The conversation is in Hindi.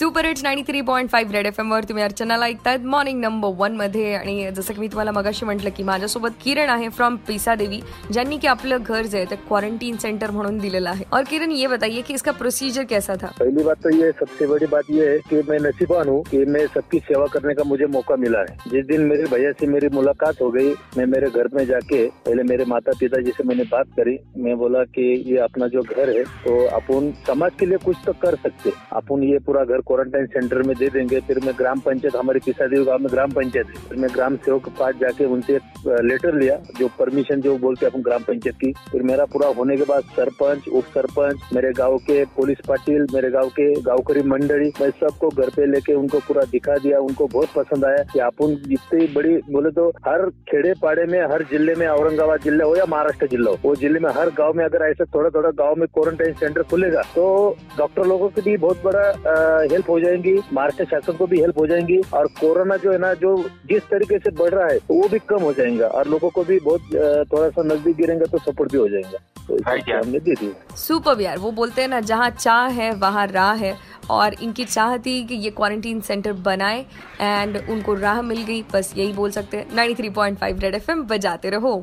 Super hits ninety three point five red F वर तुम्ही अर्चनाला ऐकतायत. मॉर्निंग नंबर वन मध्ये आणि जसं की मी तुम्हाला मगाशी म्हटलं की माझ्यासोबत किरण आहे फ्रॉम पिसा देवी, ज्यांनी की आपलं घर जे आहे ते क्वारंटीन सेंटर म्हणून दिलेलं आहे. और किरण, ये बताइए कि इसका प्रोसीजर कैसा था? पहली बात तो ये, सबसे बड़ी बात ये है कि मैं नसीबान हूँ कि मैं सबकी सेवा करने का मुझे मौका मिला है। जिस दिन मेरे भैया से मेरी मुलाकात हो गई, मैं मेरे घर में जाके, पहले मेरे माता पिता जी से मैंने बात करी। मैं बोला की ये अपना जो घर है तो अपन समाज के लिए कुछ तो कर सकते अपन ये पूरा घर क्वारंटाइन सेंटर में दे देंगे, फिर मैं ग्राम पंचायत, हमारे किसादेव गाँव में ग्राम पंचायत है। फिर मैं ग्राम सेवक के पास जाके उनसे लेटर लिया, जो परमिशन जो बोलते अपन ग्राम पंचायत की। फिर मेरा पूरा होने के बाद सरपंच, उप सरपंच, मेरे गाँव के पुलिस पाटिल, मेरे गाँव के गांवकरी मंडली, मैं सबको घर पे लेके उनको पूरा दिखा दिया, उनको बहुत पसंद आया कि अपन जितनी बड़ी, बोले तो हर खेड़े पाड़े में, हर ज़िले में, औरंगाबाद जिला हो या महाराष्ट्र जिला हो, वो ज़िले में, हर गाँव में अगर ऐसा थोड़ा थोड़ा गाँव में क्वारंटाइन सेंटर खुलेगा तो डॉक्टर लोगों के लिए बहुत बड़ा हेल्प हो जाएँगी महाराष्ट्र शासन को भी हेल्प हो जाएँगी और कोरोना जो है ना जो जिस तरीके से बढ़ रहा है तो वो भी कम हो जाएगा और लोगों को भी बहुत थोड़ा सा नज़दीक गिरेंगे तो सपोर्ट भी हो जाएगा। तो. हमने दे दी सुपर यार वो बोलते हैं ना जहाँ चाह है वहाँ राह है। और इनकी चाह थी कि ये क्वारंटीन सेंटर बनाए एंड उनको राह मिल गई बस यही बोल सकते हैं। 93.5 रेड एफएम बजाते रहो।